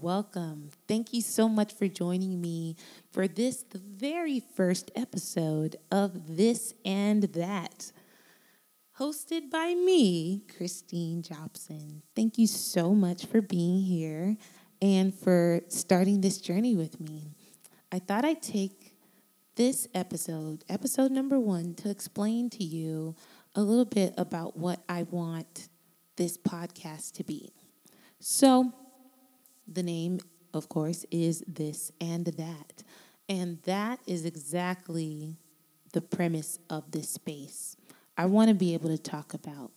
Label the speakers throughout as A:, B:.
A: welcome. Thank you so much for joining me for this, the very first episode of This and That, hosted by me, Christine Jobson. Thank you so much for being here and for starting this journey with me. I thought I'd take this episode, episode number one, to explain to you a little bit about what I want this podcast to be. So, the name, of course, is This and That. And that is exactly the premise of this space. I want to be able to talk about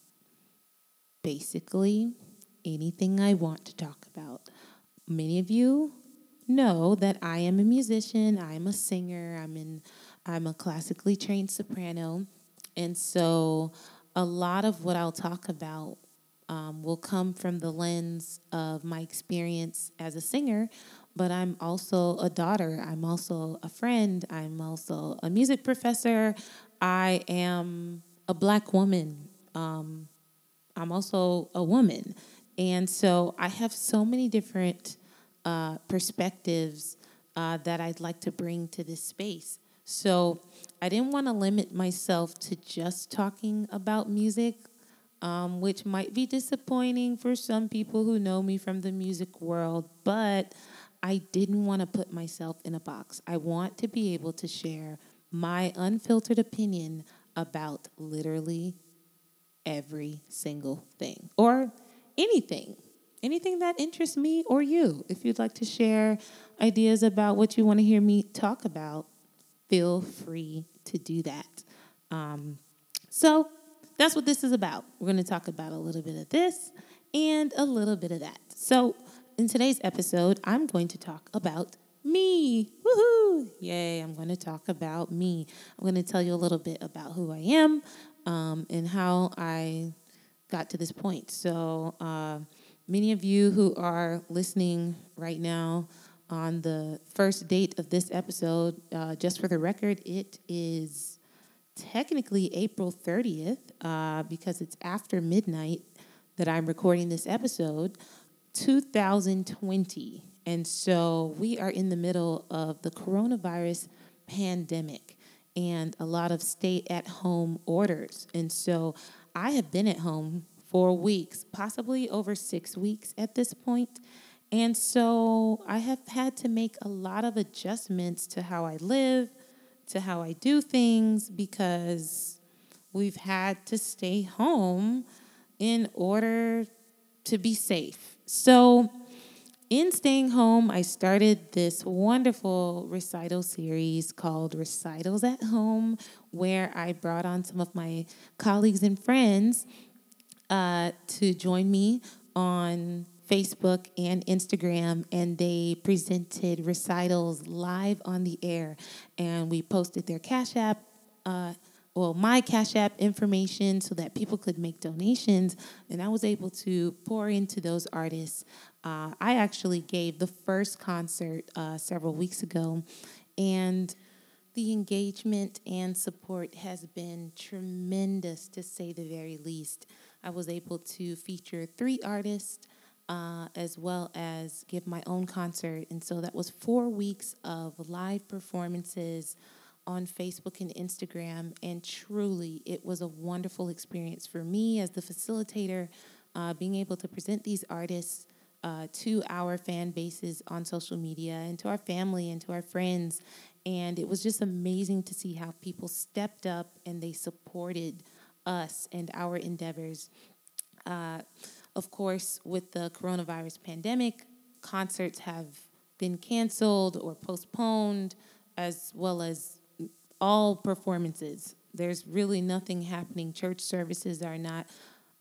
A: basically anything I want to talk about. Many of you know that I am a musician, I'm a singer, I'm in I'm a classically trained soprano. And so a lot of what I'll talk about um, will come from the lens of my experience as a singer, but I'm also a daughter. I'm also a friend. I'm also a music professor. I am a black woman. Um, I'm also a woman. And so I have so many different uh, perspectives uh, that I'd like to bring to this space. So I didn't want to limit myself to just talking about music um, which might be disappointing for some people who know me from the music world, but I didn't want to put myself in a box. I want to be able to share my unfiltered opinion about literally every single thing or anything. Anything that interests me or you. If you'd like to share ideas about what you want to hear me talk about, feel free to do that. Um, so, that's what this is about. We're going to talk about a little bit of this and a little bit of that. So, in today's episode, I'm going to talk about me. Woohoo! Yay, I'm going to talk about me. I'm going to tell you a little bit about who I am um, and how I got to this point. So, uh, many of you who are listening right now on the first date of this episode, uh, just for the record, it is technically April 30th, uh, because it's after midnight that I'm recording this episode, 2020. And so we are in the middle of the coronavirus pandemic and a lot of stay at home orders. And so I have been at home for weeks, possibly over six weeks at this point. And so I have had to make a lot of adjustments to how I live, to how I do things because we've had to stay home in order to be safe. So, in staying home, I started this wonderful recital series called Recitals at Home, where I brought on some of my colleagues and friends uh, to join me on Facebook and Instagram, and they presented recitals live on the air. And we posted their Cash App, uh, well, my Cash App information so that people could make donations. And I was able to pour into those artists. Uh, I actually gave the first concert uh, several weeks ago, and the engagement and support has been tremendous to say the very least. I was able to feature three artists uh, as well as give my own concert. And so that was four weeks of live performances on Facebook and Instagram. And truly, it was a wonderful experience for me as the facilitator, uh, being able to present these artists. Uh, to our fan bases on social media and to our family and to our friends. And it was just amazing to see how people stepped up and they supported us and our endeavors. Uh, of course, with the coronavirus pandemic, concerts have been canceled or postponed, as well as all performances. There's really nothing happening. Church services are not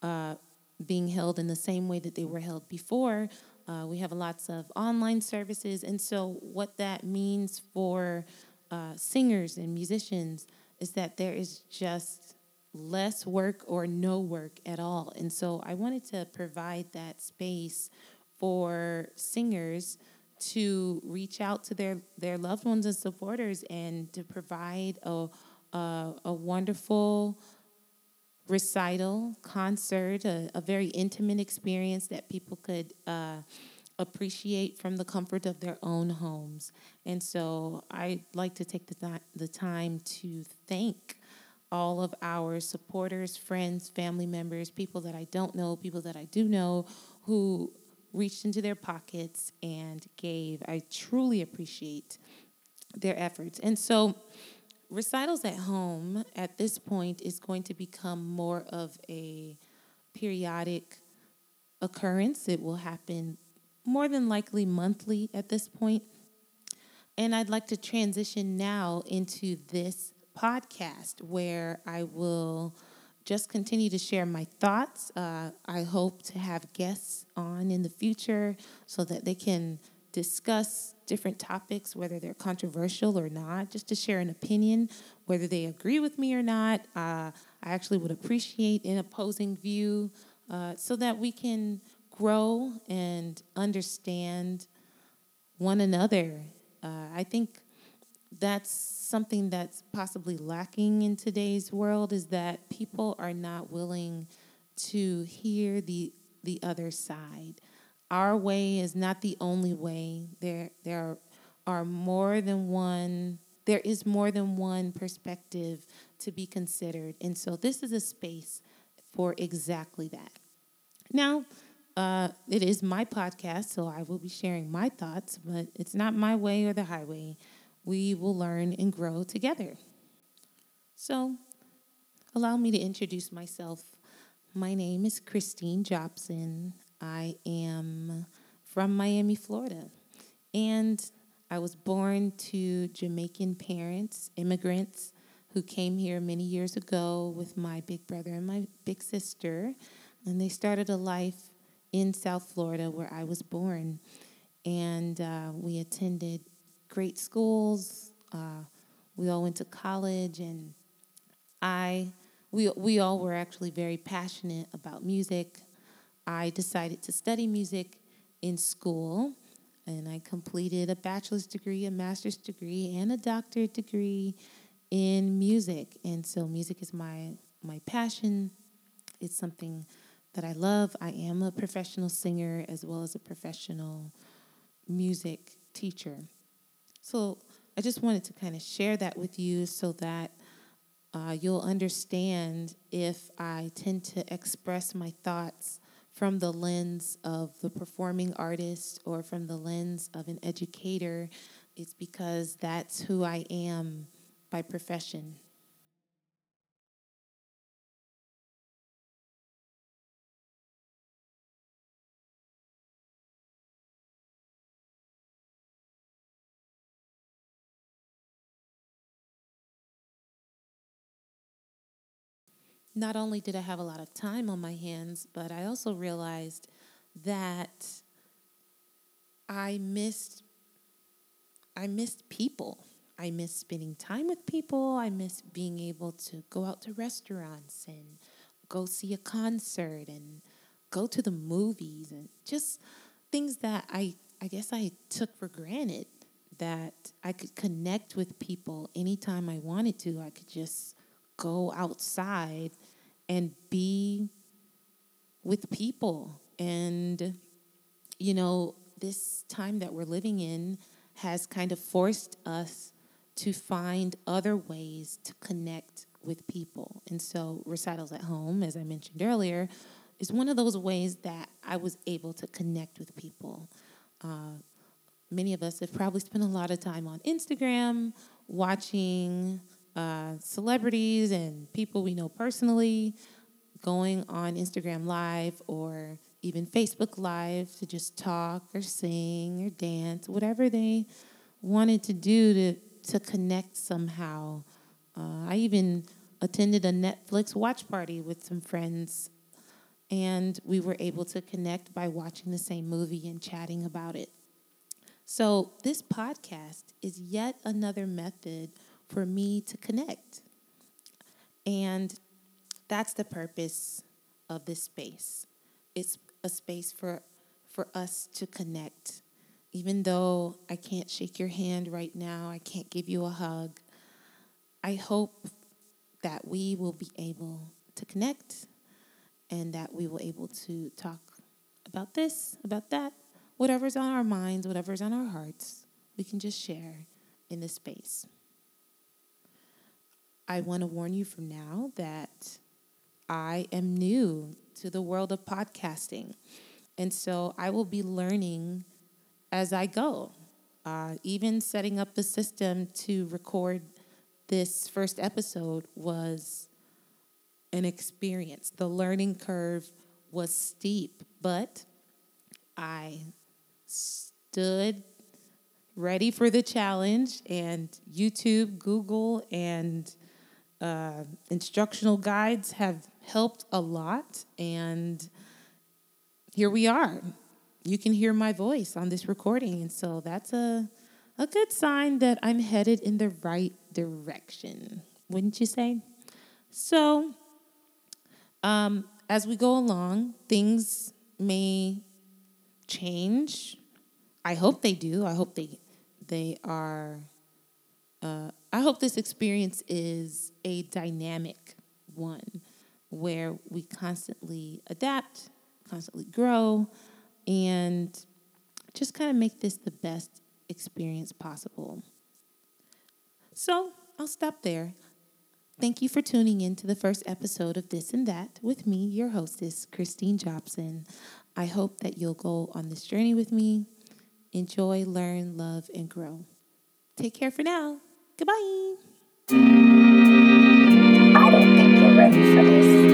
A: uh, being held in the same way that they were held before. Uh, we have lots of online services. And so, what that means for uh, singers and musicians is that there is just less work or no work at all. And so I wanted to provide that space for singers to reach out to their, their loved ones and supporters and to provide a, a, a wonderful recital, concert, a, a, very intimate experience that people could uh, appreciate from the comfort of their own homes. And so I'd like to take the, th- the time to thank all of our supporters, friends, family members, people that I don't know, people that I do know who reached into their pockets and gave. I truly appreciate their efforts. And so recitals at home at this point is going to become more of a periodic occurrence. It will happen more than likely monthly at this point. And I'd like to transition now into this podcast where I will just continue to share my thoughts. Uh, I hope to have guests on in the future so that they can discuss different topics, whether they're controversial or not, just to share an opinion, whether they agree with me or not. Uh, I actually would appreciate an opposing view uh, so that we can grow and understand one another. Uh, I think that's something that's possibly lacking in today's world is that people are not willing to hear the the other side. Our way is not the only way. There there are more than one there is more than one perspective to be considered. And so this is a space for exactly that. Now, uh, it is my podcast, so I will be sharing my thoughts, but it's not my way or the highway. We will learn and grow together. So, allow me to introduce myself. My name is Christine Jobson. I am from Miami, Florida, and I was born to Jamaican parents, immigrants who came here many years ago with my big brother and my big sister, and they started a life in South Florida, where I was born. And uh, we attended great schools. Uh, we all went to college, and I, we, we all were actually very passionate about music. I decided to study music in school, and I completed a bachelor's degree, a master's degree, and a doctorate degree in music. And so, music is my my passion. It's something that I love. I am a professional singer as well as a professional music teacher. So I just wanted to kind of share that with you so that uh, you'll understand if I tend to express my thoughts from the lens of the performing artist or from the lens of an educator. It's because that's who I am by profession. Not only did I have a lot of time on my hands, but I also realized that I missed I missed people. I missed spending time with people. I missed being able to go out to restaurants and go see a concert and go to the movies and just things that I I guess I took for granted that I could connect with people anytime I wanted to. I could just go outside and be with people. And, you know, this time that we're living in has kind of forced us to find other ways to connect with people. And so, recitals at home, as I mentioned earlier, is one of those ways that I was able to connect with people. Uh, many of us have probably spent a lot of time on Instagram watching uh, celebrities and people we know personally going on Instagram Live or even Facebook Live to just talk or sing or dance, whatever they wanted to do to, to connect somehow. Uh, I even attended a Netflix watch party with some friends, and we were able to connect by watching the same movie and chatting about it. So, this podcast is yet another method for me to connect. And that's the purpose of this space. It's a space for for us to connect. Even though I can't shake your hand right now, I can't give you a hug. I hope that we will be able to connect and that we will be able to talk about this, about that, whatever's on our minds, whatever's on our hearts, we can just share in this space. I want to warn you from now that I am new to the world of podcasting. And so I will be learning as I go. Uh, even setting up the system to record this first episode was an experience. The learning curve was steep, but I stood ready for the challenge, and YouTube, Google, and uh, instructional guides have helped a lot. And here we are. You can hear my voice on this recording. And so that's a, a good sign that I'm headed in the right direction, wouldn't you say? So, um, as we go along, things may change. I hope they do. I hope they they are uh, I hope this experience is a dynamic one where we constantly adapt, constantly grow, and just kind of make this the best experience possible. So I'll stop there. Thank you for tuning in to the first episode of This and That with me, your hostess, Christine Jobson. I hope that you'll go on this journey with me, enjoy, learn, love, and grow. Take care for now. Goodbye.
B: I don't think you're ready for this.